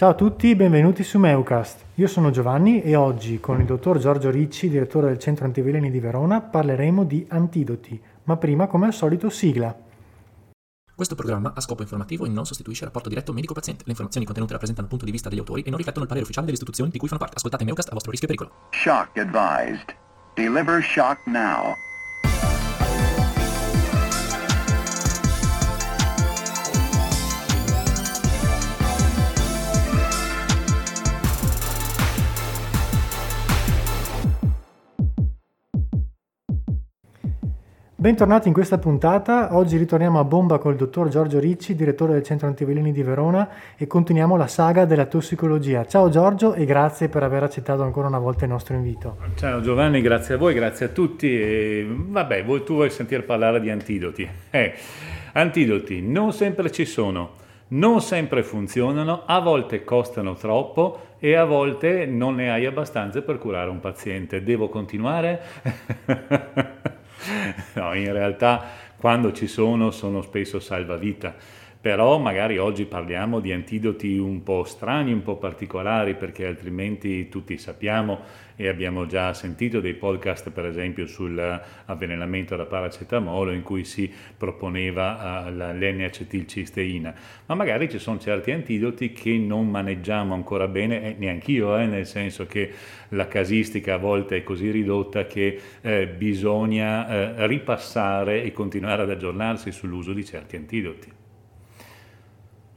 Ciao a tutti, benvenuti su Meucast. Io sono Giovanni e oggi con il dottor Giorgio Ricci, direttore del Centro Antiveleni di Verona, parleremo di antidoti, ma prima come al solito sigla. Questo programma ha scopo informativo e non sostituisce il rapporto diretto medico-paziente. Le informazioni contenute rappresentano il punto di vista degli autori e non riflettono il parere ufficiale delle istituzioni di cui fanno parte. Ascoltate Meucast a vostro rischio e pericolo. Shock advised. Deliver shock now. Bentornati in questa puntata, oggi ritorniamo a bomba col dottor Giorgio Ricci, direttore del Centro Antiveleni di Verona e continuiamo la saga della tossicologia. Ciao Giorgio e grazie per aver accettato ancora una volta il nostro invito. Ciao Giovanni, grazie a voi, grazie a tutti. E, vabbè, voi, tu vuoi sentire parlare di antidoti. Eh, antidoti non sempre ci sono, non sempre funzionano, a volte costano troppo e a volte non ne hai abbastanza per curare un paziente. Devo continuare? no, in realtà quando ci sono sono spesso salvavita però magari oggi parliamo di antidoti un po' strani, un po' particolari, perché altrimenti tutti sappiamo e abbiamo già sentito dei podcast, per esempio, sull'avvelenamento da paracetamolo in cui si proponeva uh, l'N-acetilcisteina, ma magari ci sono certi antidoti che non maneggiamo ancora bene, eh, neanch'io, eh, nel senso che la casistica a volte è così ridotta che eh, bisogna eh, ripassare e continuare ad aggiornarsi sull'uso di certi antidoti.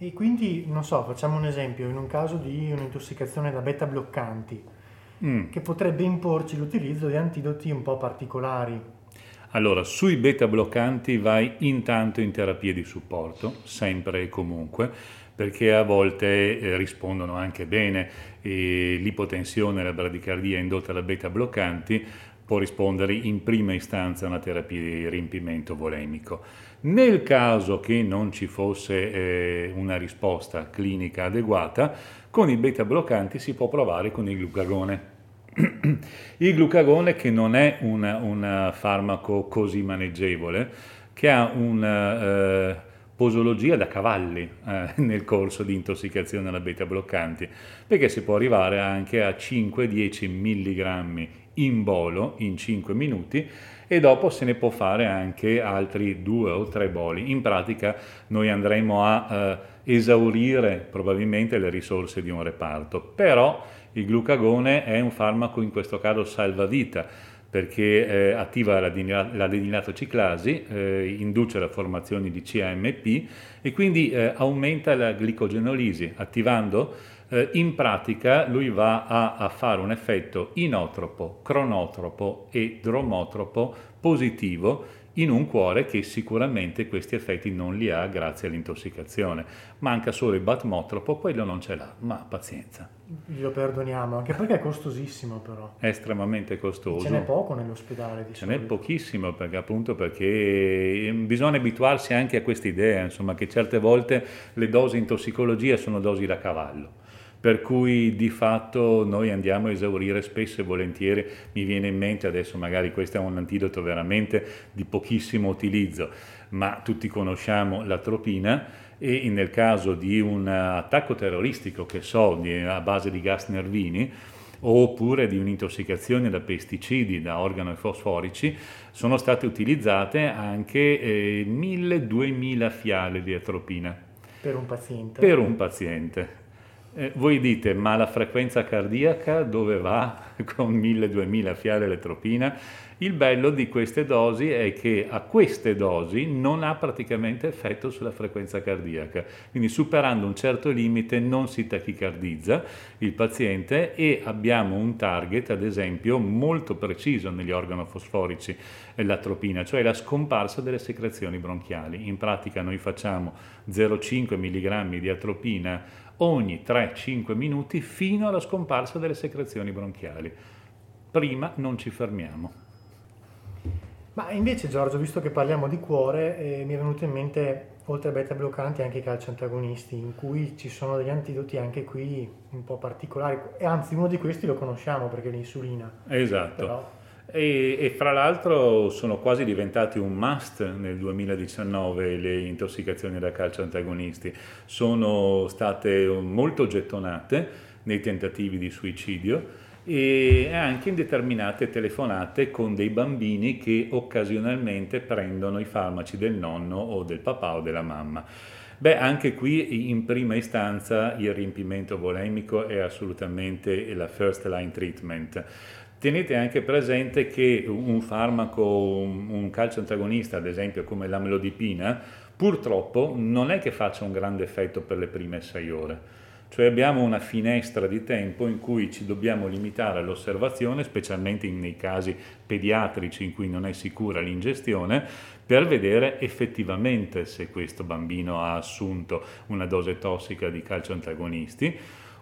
E quindi, non so, facciamo un esempio, in un caso di un'intossicazione da beta bloccanti, mm. che potrebbe imporci l'utilizzo di antidoti un po' particolari. Allora, sui beta bloccanti vai intanto in terapia di supporto, sempre e comunque, perché a volte eh, rispondono anche bene e l'ipotensione la bradicardia indotta da beta bloccanti può rispondere in prima istanza a una terapia di riempimento volemico. Nel caso che non ci fosse eh, una risposta clinica adeguata, con i beta bloccanti si può provare con il glucagone. il glucagone che non è un farmaco così maneggevole, che ha una eh, posologia da cavalli eh, nel corso di intossicazione alla beta bloccanti, perché si può arrivare anche a 5-10 mg in bolo in 5 minuti e dopo se ne può fare anche altri due o tre boli. In pratica noi andremo a eh, esaurire probabilmente le risorse di un reparto, però il glucagone è un farmaco in questo caso salvavita perché eh, attiva l'adenilato ciclasi, eh, induce la formazione di CAMP e quindi eh, aumenta la glicogenolisi, attivando eh, in pratica lui va a, a, fare un effetto inotropo, cronotropo e dromotropo positivo in un cuore che sicuramente questi effetti non li ha grazie all'intossicazione. Manca solo il batmotropo, quello non ce l'ha, ma pazienza. Glielo perdoniamo, anche perché è costosissimo però. È estremamente costoso. Ce n'è poco nell'ospedale. Ce n'è pochissimo, perché appunto perché ehm, bisogna abituarsi anche a questa idea, insomma, che certe volte le dosi in tossicologia sono dosi da cavallo per cui di fatto noi andiamo a esaurire spesso e volentieri, mi viene in mente adesso magari questo è un antidoto veramente di pochissimo utilizzo, ma tutti conosciamo l'atropina e nel caso di un attacco terroristico che so a base di gas nervini, oppure di un'intossicazione da pesticidi, da organo fosforici, sono state utilizzate anche eh, 1000-2000 fiale di atropina. Per un paziente? Per un paziente. Eh, voi dite, ma la frequenza cardiaca dove va con 1000-2000 fiale eletropina? Il bello di queste dosi è che a queste dosi non ha praticamente effetto sulla frequenza cardiaca, quindi superando un certo limite non si tachicardizza il paziente e abbiamo un target, ad esempio, molto preciso negli organofosforici, l'atropina, cioè la scomparsa delle secrezioni bronchiali. In pratica noi facciamo 0,5 mg di atropina ogni 3-5 minuti fino alla scomparsa delle secrezioni bronchiali. Prima non ci fermiamo. Ma invece Giorgio, visto che parliamo di cuore, eh, mi è venuto in mente, oltre ai beta bloccanti, anche i calci antagonisti, in cui ci sono degli antidoti anche qui un po' particolari, e anzi uno di questi lo conosciamo perché è l'insulina. Esatto. Però... E, e, fra l'altro sono quasi diventati un must nel 2019 le intossicazioni da calcio antagonisti, sono state molto gettonate nei tentativi di suicidio e anche in determinate telefonate con dei bambini che occasionalmente prendono i farmaci del nonno o del papà o della mamma. Beh, anche qui in prima istanza il riempimento volemico è assolutamente la first line treatment. Tenete anche presente che un farmaco, un calcio antagonista, ad esempio come l'amlodipina, purtroppo non è che faccia un grande effetto per le prime sei ore. Cioè abbiamo una finestra di tempo in cui ci dobbiamo limitare all'osservazione, specialmente nei casi pediatrici in cui non è sicura l'ingestione, per vedere effettivamente se questo bambino ha assunto una dose tossica di calcio antagonisti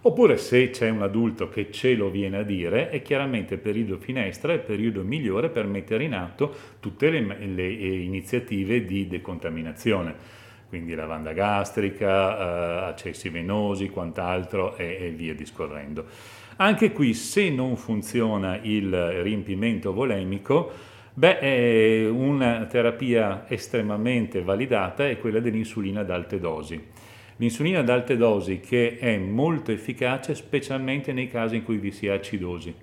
Oppure se c'è un adulto che ce lo viene a dire, è chiaramente il periodo finestra il periodo migliore per mettere in atto tutte le, le iniziative di decontaminazione quindi lavanda gastrica, eh, accessi venosi, quant'altro e, e, via discorrendo. Anche qui se non funziona il riempimento volemico, beh, una terapia estremamente validata è quella dell'insulina ad alte dosi. L'insulina ad alte dosi che è molto efficace specialmente nei casi in cui vi sia acidosi.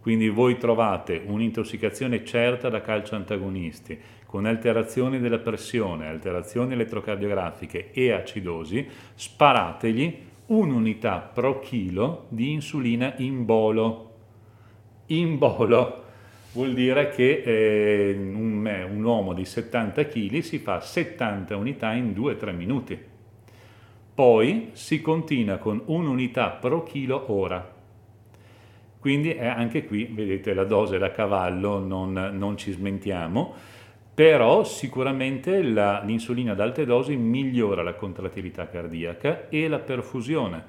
Quindi voi trovate un'intossicazione certa da calcio antagonisti con alterazioni della pressione, alterazioni elettrocardiografiche e acidosi, sparategli un'unità pro chilo di insulina in bolo. In bolo vuol dire che eh, un, un uomo di 70 kg si fa 70 unità in 2-3 minuti. Poi si continua con un'unità pro chilo ora. Quindi eh, anche qui, vedete, la dose da cavallo non, non ci smentiamo, però sicuramente la, l'insulina ad alte dosi migliora la contrattività cardiaca e la perfusione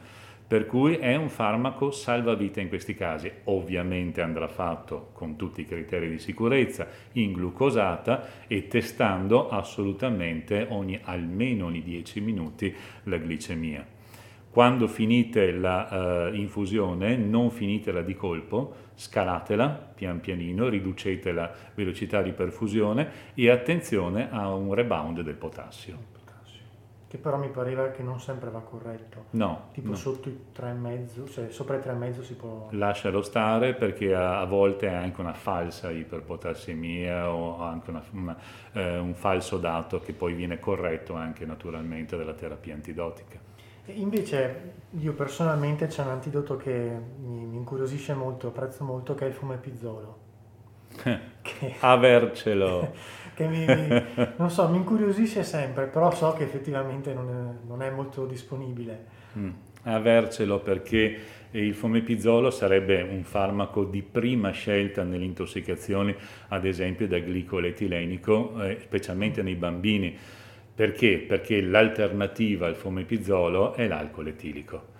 per cui è un farmaco salvavita in questi casi. Ovviamente andrà fatto con tutti i criteri di sicurezza, in glucosata e testando assolutamente ogni, almeno ogni 10 minuti la glicemia. Quando finite la uh, infusione, non finitela di colpo, scalatela pian pianino, riducete la velocità di perfusione e attenzione a un rebound del potassio che però mi pareva che non sempre va corretto. No. Tipo no. sotto i 3,5, cioè sopra i 3,5 si può... Lascialo stare perché a, a, volte è anche una falsa iperpotassemia o anche una, una, eh, un falso dato che poi viene corretto anche naturalmente dalla terapia antidotica. Invece io personalmente c'è un antidoto che mi, mi incuriosisce molto, apprezzo molto, che è il fumepizzolo. che... Avercelo! che mi, mi, non so, mi incuriosisce sempre, però so che effettivamente non è, non è molto disponibile. Mm. Avercelo perché il fomepizzolo sarebbe un farmaco di prima scelta nelle intossicazioni, ad esempio da glicolo etilenico, eh, specialmente nei bambini. Perché? Perché l'alternativa al fomepizzolo è l'alcol etilico.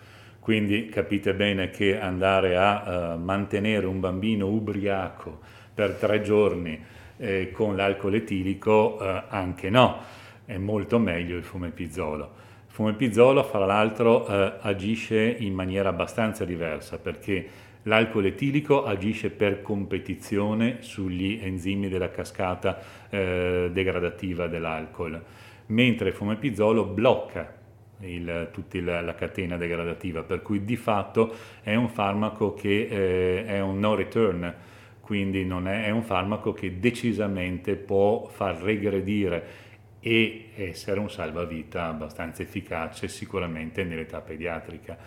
Quindi capite bene che andare a uh, mantenere un bambino ubriaco per tre giorni eh, con l'alcol etilico eh, anche no, è molto meglio il fumepizzolo. Il fumepizzolo fra l'altro eh, agisce in maniera abbastanza diversa perché l'alcol etilico agisce per competizione sugli enzimi della cascata eh, degradativa dell'alcol, mentre il fumepizzolo blocca il, tutta la, catena degradativa, per cui di fatto è un farmaco che eh, è un no return, quindi è, è un farmaco che decisamente può far regredire e essere un salvavita abbastanza efficace sicuramente nell'età pediatrica.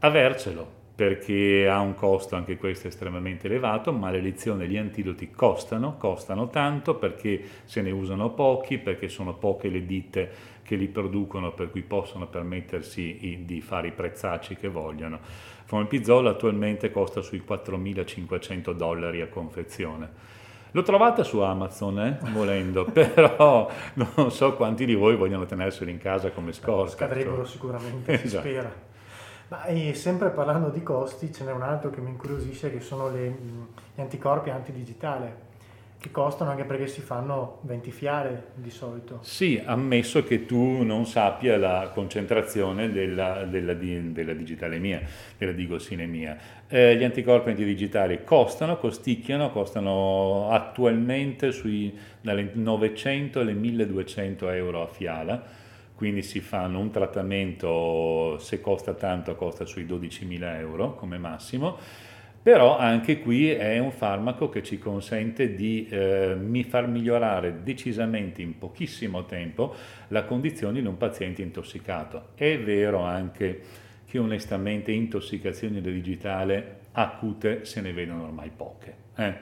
Avercelo, perché ha un costo anche questo estremamente elevato, ma le lezioni gli antidoti costano, costano tanto perché se ne usano pochi, perché sono poche le ditte che li producono, per cui possono permettersi di fare i prezzacci che vogliono. Fomepizzolo attualmente costa sui 4.500 dollari a confezione. Lo trovate su Amazon, eh? volendo, però non so quanti di voi vogliono tenerselo in casa come scorta. Scadrebbero cioè. sicuramente, si esatto. spera. Ma sempre parlando di costi, ce n'è un altro che mi incuriosisce, che sono le, gli anticorpi antidigitale Che costano anche perché si fanno 20 fiale di solito. Sì, ammesso che tu non sappia la concentrazione della, della, della digitalemia, della digosinemia. Eh, gli anticorpi antidigitali costano, costicchiano, costano attualmente sui, dalle 900 alle 1200 euro a fiala, quindi si fanno un trattamento, se costa tanto, costa sui 12.000 euro come massimo però anche qui è un farmaco che ci consente di eh, far migliorare decisamente in pochissimo tempo la condizione di un paziente intossicato. È vero anche che onestamente intossicazioni da digitale acute se ne vedono ormai poche. Eh?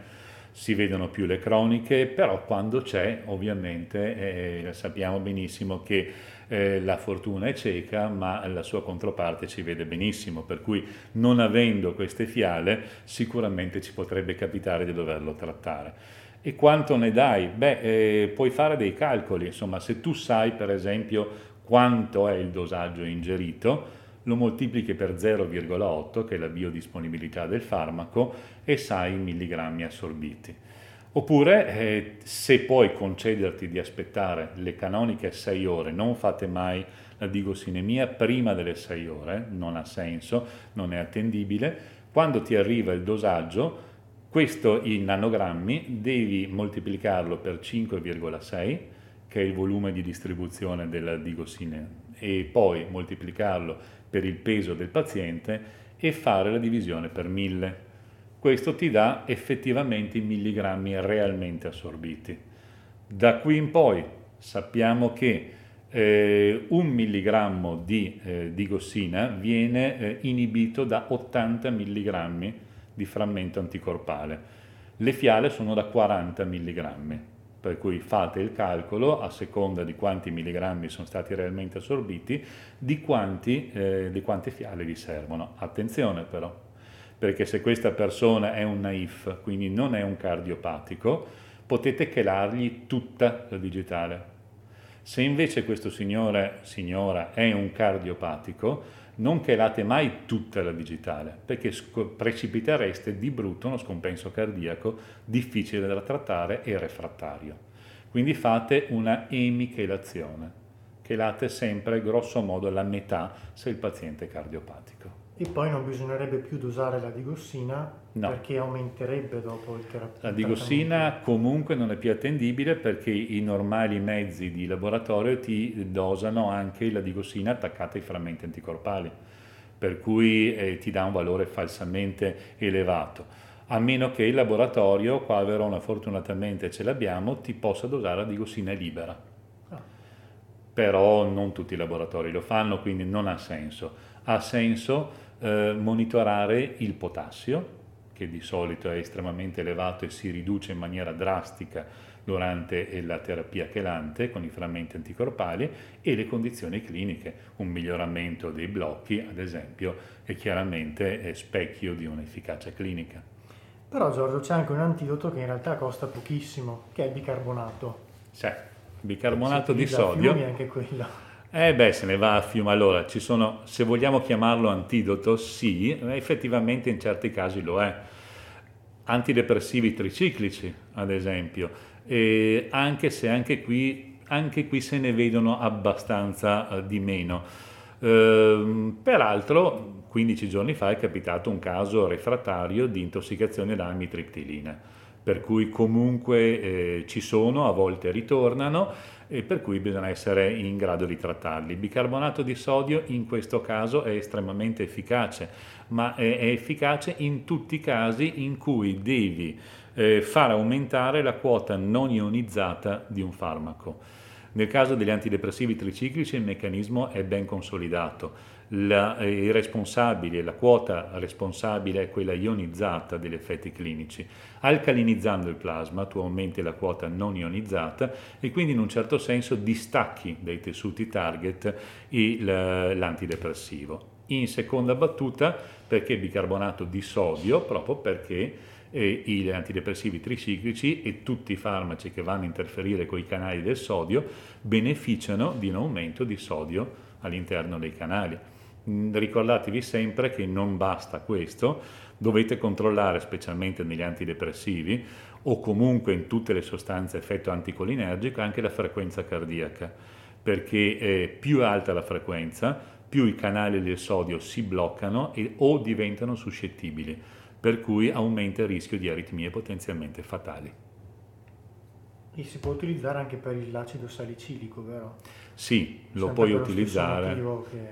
Si vedono più le croniche, però quando c'è ovviamente eh, sappiamo benissimo che eh, la fortuna è cieca, ma la sua controparte ci vede benissimo, per cui non avendo queste fiale sicuramente ci potrebbe capitare di doverlo trattare. E quanto ne dai? Beh, eh, puoi fare dei calcoli, insomma, se tu sai per esempio quanto è il dosaggio ingerito, lo moltiplichi per 0,8, che è la biodisponibilità del farmaco, e sai i milligrammi assorbiti. Oppure eh, se puoi concederti di aspettare le canoniche 6 ore, non fate mai la digosinemia prima delle 6 ore, non ha senso, non è attendibile, quando ti arriva il dosaggio, questo in nanogrammi devi moltiplicarlo per 5,6, che è il volume di distribuzione della digosine, e poi moltiplicarlo per il peso del paziente e fare la divisione per 1000 questo ti dà effettivamente i milligrammi realmente assorbiti. Da qui in poi sappiamo che eh, un milligrammo di eh, digossina viene eh, inibito da 80 milligrammi di frammento anticorpale. Le fiale sono da 40 milligrammi, per cui fate il calcolo a seconda di quanti milligrammi sono stati realmente assorbiti, di, quanti, eh, di quante fiale vi servono. Attenzione però, perché se questa persona è un naif, quindi non è un cardiopatico, potete chelargli tutta la digitale. Se invece questo signore, signora è un cardiopatico, non chelate mai tutta la digitale, perché precipitereste di brutto uno scompenso cardiaco difficile da trattare e refrattario. Quindi fate una emichelazione, chelate sempre grosso modo la metà se il paziente è cardiopatico. E poi non bisognerebbe più dosare la digossina no. perché aumenterebbe dopo il terapia. La digossina comunque non è più attendibile perché i normali mezzi di laboratorio ti dosano anche la digossina attaccata ai frammenti anticorpali, per cui eh, ti dà un valore falsamente elevato. A meno che il laboratorio, qua a Verona fortunatamente ce l'abbiamo, ti possa dosare la digossina libera. Ah. Però non tutti i laboratori lo fanno, quindi non ha senso. Ha senso eh, monitorare il potassio, che di solito è estremamente elevato e si riduce in maniera drastica durante la terapia chelante con i frammenti anticorpali e le condizioni cliniche. Un miglioramento dei blocchi, ad esempio, è chiaramente specchio di un'efficacia clinica. Però Giorgio c'è anche un antidoto che in realtà costa pochissimo, che è il bicarbonato. Sì, bicarbonato di sodio. Anche quello. Eh beh, se ne va a fiume. Allora, ci sono, se vogliamo chiamarlo antidoto, sì, effettivamente in certi casi lo è. Antidepressivi triciclici, ad esempio, e anche se anche qui, anche qui se ne vedono abbastanza eh, di meno. Ehm, peraltro, 15 giorni fa è capitato un caso refrattario di intossicazione da amitriptilina, per cui comunque eh, ci sono, a volte ritornano e per cui bisogna essere in grado di trattarli. Il bicarbonato di sodio in questo caso è estremamente efficace, ma è, è efficace in tutti i casi in cui devi eh, far aumentare la quota non ionizzata di un farmaco. Nel caso degli antidepressivi triciclici il meccanismo è ben consolidato la, i responsabili, la quota responsabile è quella ionizzata degli effetti clinici. Alcalinizzando il plasma tu aumenti la quota non ionizzata e quindi in un certo senso distacchi dai tessuti target il, l'antidepressivo. In seconda battuta perché bicarbonato di sodio, proprio perché eh, gli antidepressivi triciclici e tutti i farmaci che vanno a interferire con i canali del sodio beneficiano di un aumento di sodio all'interno dei canali ricordatevi sempre che non basta questo, dovete controllare specialmente negli antidepressivi o comunque in tutte le sostanze effetto anticolinergico anche la frequenza cardiaca, perché più alta la frequenza, più i canali del sodio si bloccano e, o diventano suscettibili, per cui aumenta il rischio di aritmie potenzialmente fatali. E si può utilizzare anche per l'acido salicilico, vero? Sì, lo Sempre puoi utilizzare.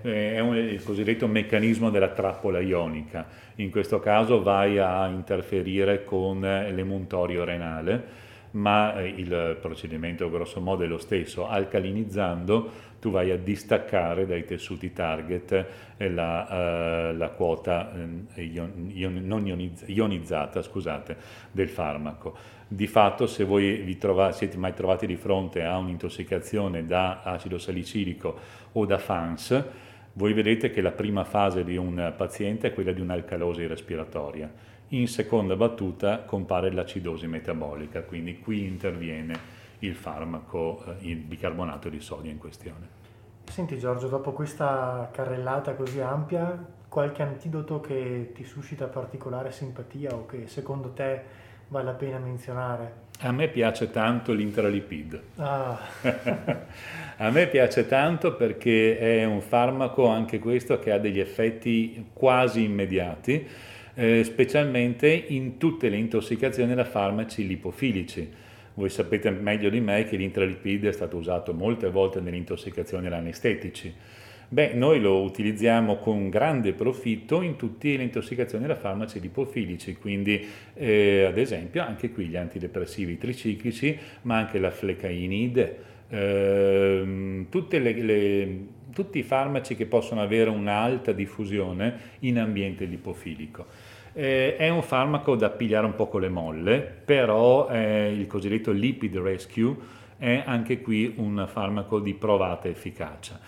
Che... Eh, è un, il cosiddetto meccanismo della trappola ionica. In questo caso vai a interferire con l'emuntorio renale, ma eh, il procedimento grosso modo è lo stesso. Alcalinizzando tu vai a distaccare dai tessuti target la, uh, la quota uh, ion, ion, non ionizz- ionizzata scusate, del farmaco. Di fatto se voi vi trovate, siete mai trovati di fronte a un'intossicazione da acido salicilico o da FANS, voi vedete che la prima fase di un paziente è quella di un'alcalosi respiratoria. In seconda battuta compare l'acidosi metabolica, quindi qui interviene il farmaco, eh, il bicarbonato di sodio in questione. Senti Giorgio, dopo questa carrellata così ampia, qualche antidoto che ti suscita particolare simpatia o che secondo te vale la pena menzionare? A me piace tanto l'intralipid. Ah. a me piace tanto perché è un farmaco anche questo che ha degli effetti quasi immediati, eh, specialmente in tutte le intossicazioni da farmaci lipofilici. Voi sapete meglio di me che l'intralipid è stato usato molte volte nelle intossicazioni anestetici Beh, noi lo utilizziamo con grande profitto in tutte le intossicazioni da farmaci lipofilici, quindi eh, ad esempio anche qui gli antidepressivi triciclici, ma anche la flecainide, eh, le, le, tutti i farmaci che possono avere un'alta diffusione in ambiente lipofilico. Eh, è un farmaco da pigliare un po' con le molle, però eh, il cosiddetto lipid rescue è anche qui un farmaco di provata efficacia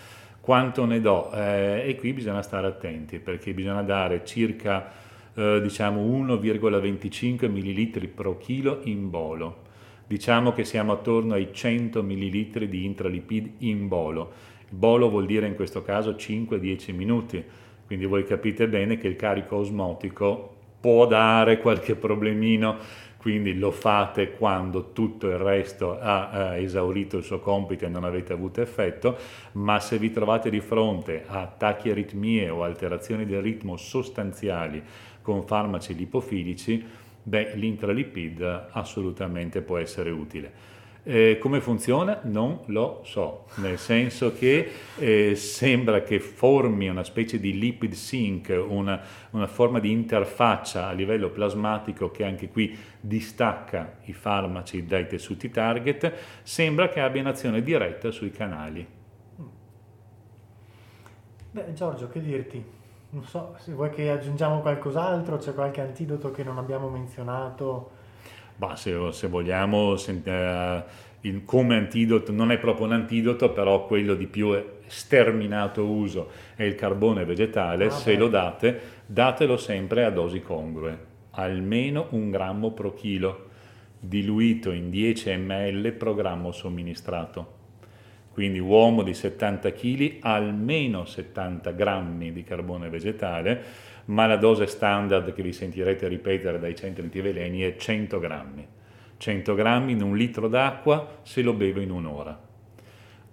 quanto ne do? Eh, e qui bisogna stare attenti perché bisogna dare circa eh, diciamo 1,25 ml pro chilo in bolo. Diciamo che siamo attorno ai 100 ml di intralipid in bolo. Bolo vuol dire in questo caso 5-10 minuti, quindi voi capite bene che il carico osmotico può dare qualche problemino quindi lo fate quando tutto il resto ha eh, esaurito il suo compito e non avete avuto effetto, ma se vi trovate di fronte a attacchi aritmie o alterazioni del ritmo sostanziali con farmaci lipofilici, beh, l'intralipid assolutamente può essere utile. Eh, come funziona? Non lo so, nel senso che eh, sembra che formi una specie di lipid sync, una, una, forma di interfaccia a livello plasmatico che anche qui distacca i farmaci dai tessuti target, sembra che abbia un'azione diretta sui canali. Beh Giorgio, che dirti? Non so, se vuoi che aggiungiamo qualcos'altro, c'è qualche antidoto che non abbiamo menzionato bah, se, se, vogliamo, se, eh, il, come antidoto, non è proprio un antidoto, però quello di più sterminato uso è il carbone vegetale, ah, se beh. lo date, datelo sempre a dosi congrue, almeno un grammo pro chilo, diluito in 10 ml pro grammo somministrato. Quindi uomo di 70 kg, almeno 70 grammi di carbone vegetale, ma la dose standard che vi sentirete ripetere dai centri antiveleni è 100 grammi. 100 grammi in un litro d'acqua se lo bevo in un'ora.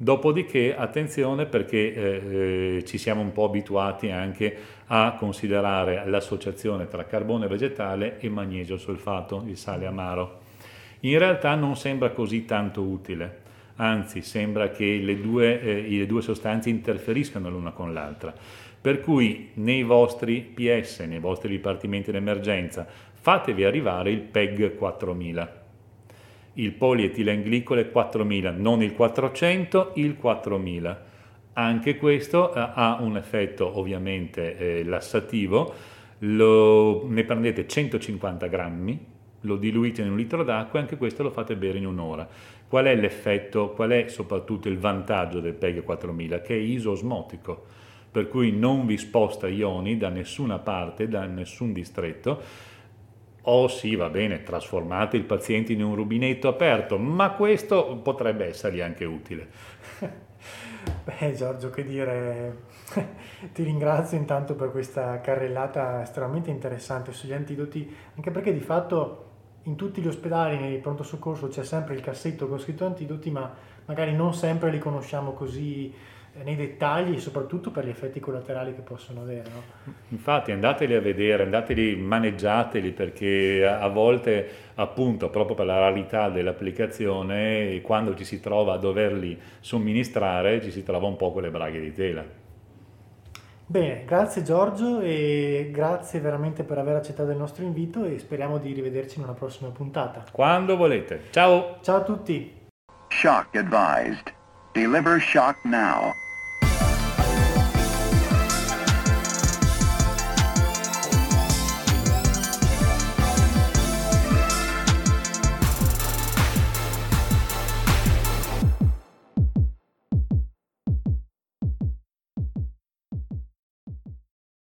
Dopodiché attenzione perché eh, eh, ci siamo un po' abituati anche a considerare l'associazione tra carbone vegetale e magnesio solfato, il sale amaro. In realtà non sembra così tanto utile, anzi sembra che le due, eh, le due sostanze interferiscano l'una con l'altra. Per cui nei vostri PS, nei vostri dipartimenti d'emergenza, fatevi arrivare il PEG 4000. Il polietilenglicole 4000, non il 400, il 4000. Anche questo eh, ha un effetto ovviamente eh, lassativo, lo, ne prendete 150 grammi, lo diluite in un litro d'acqua e anche questo lo fate bere in un'ora. Qual è l'effetto, qual è soprattutto il vantaggio del PEG 4000? Che è isosmotico per cui non vi sposta ioni da nessuna parte, da nessun distretto, o sì, va bene, trasformate il paziente in un rubinetto aperto, ma questo potrebbe essergli anche utile. Beh Giorgio, che dire, ti ringrazio intanto per questa carrellata estremamente interessante sugli antidoti, anche perché di fatto in tutti gli ospedali, nei pronto soccorso c'è sempre il cassetto con scritto antidoti, ma magari non sempre li conosciamo così nei dettagli e soprattutto per gli effetti collaterali che possono avere. No? Infatti andateli a vedere, andateli, maneggiateli perché a volte appunto proprio per la rarità dell'applicazione quando ci si trova a doverli somministrare ci si trova un po' con le braghe di tela. Bene, grazie Giorgio e grazie veramente per aver accettato il nostro invito e speriamo di rivederci in una prossima puntata. Quando volete. Ciao! Ciao a tutti! Shock advised. Deliver shock now.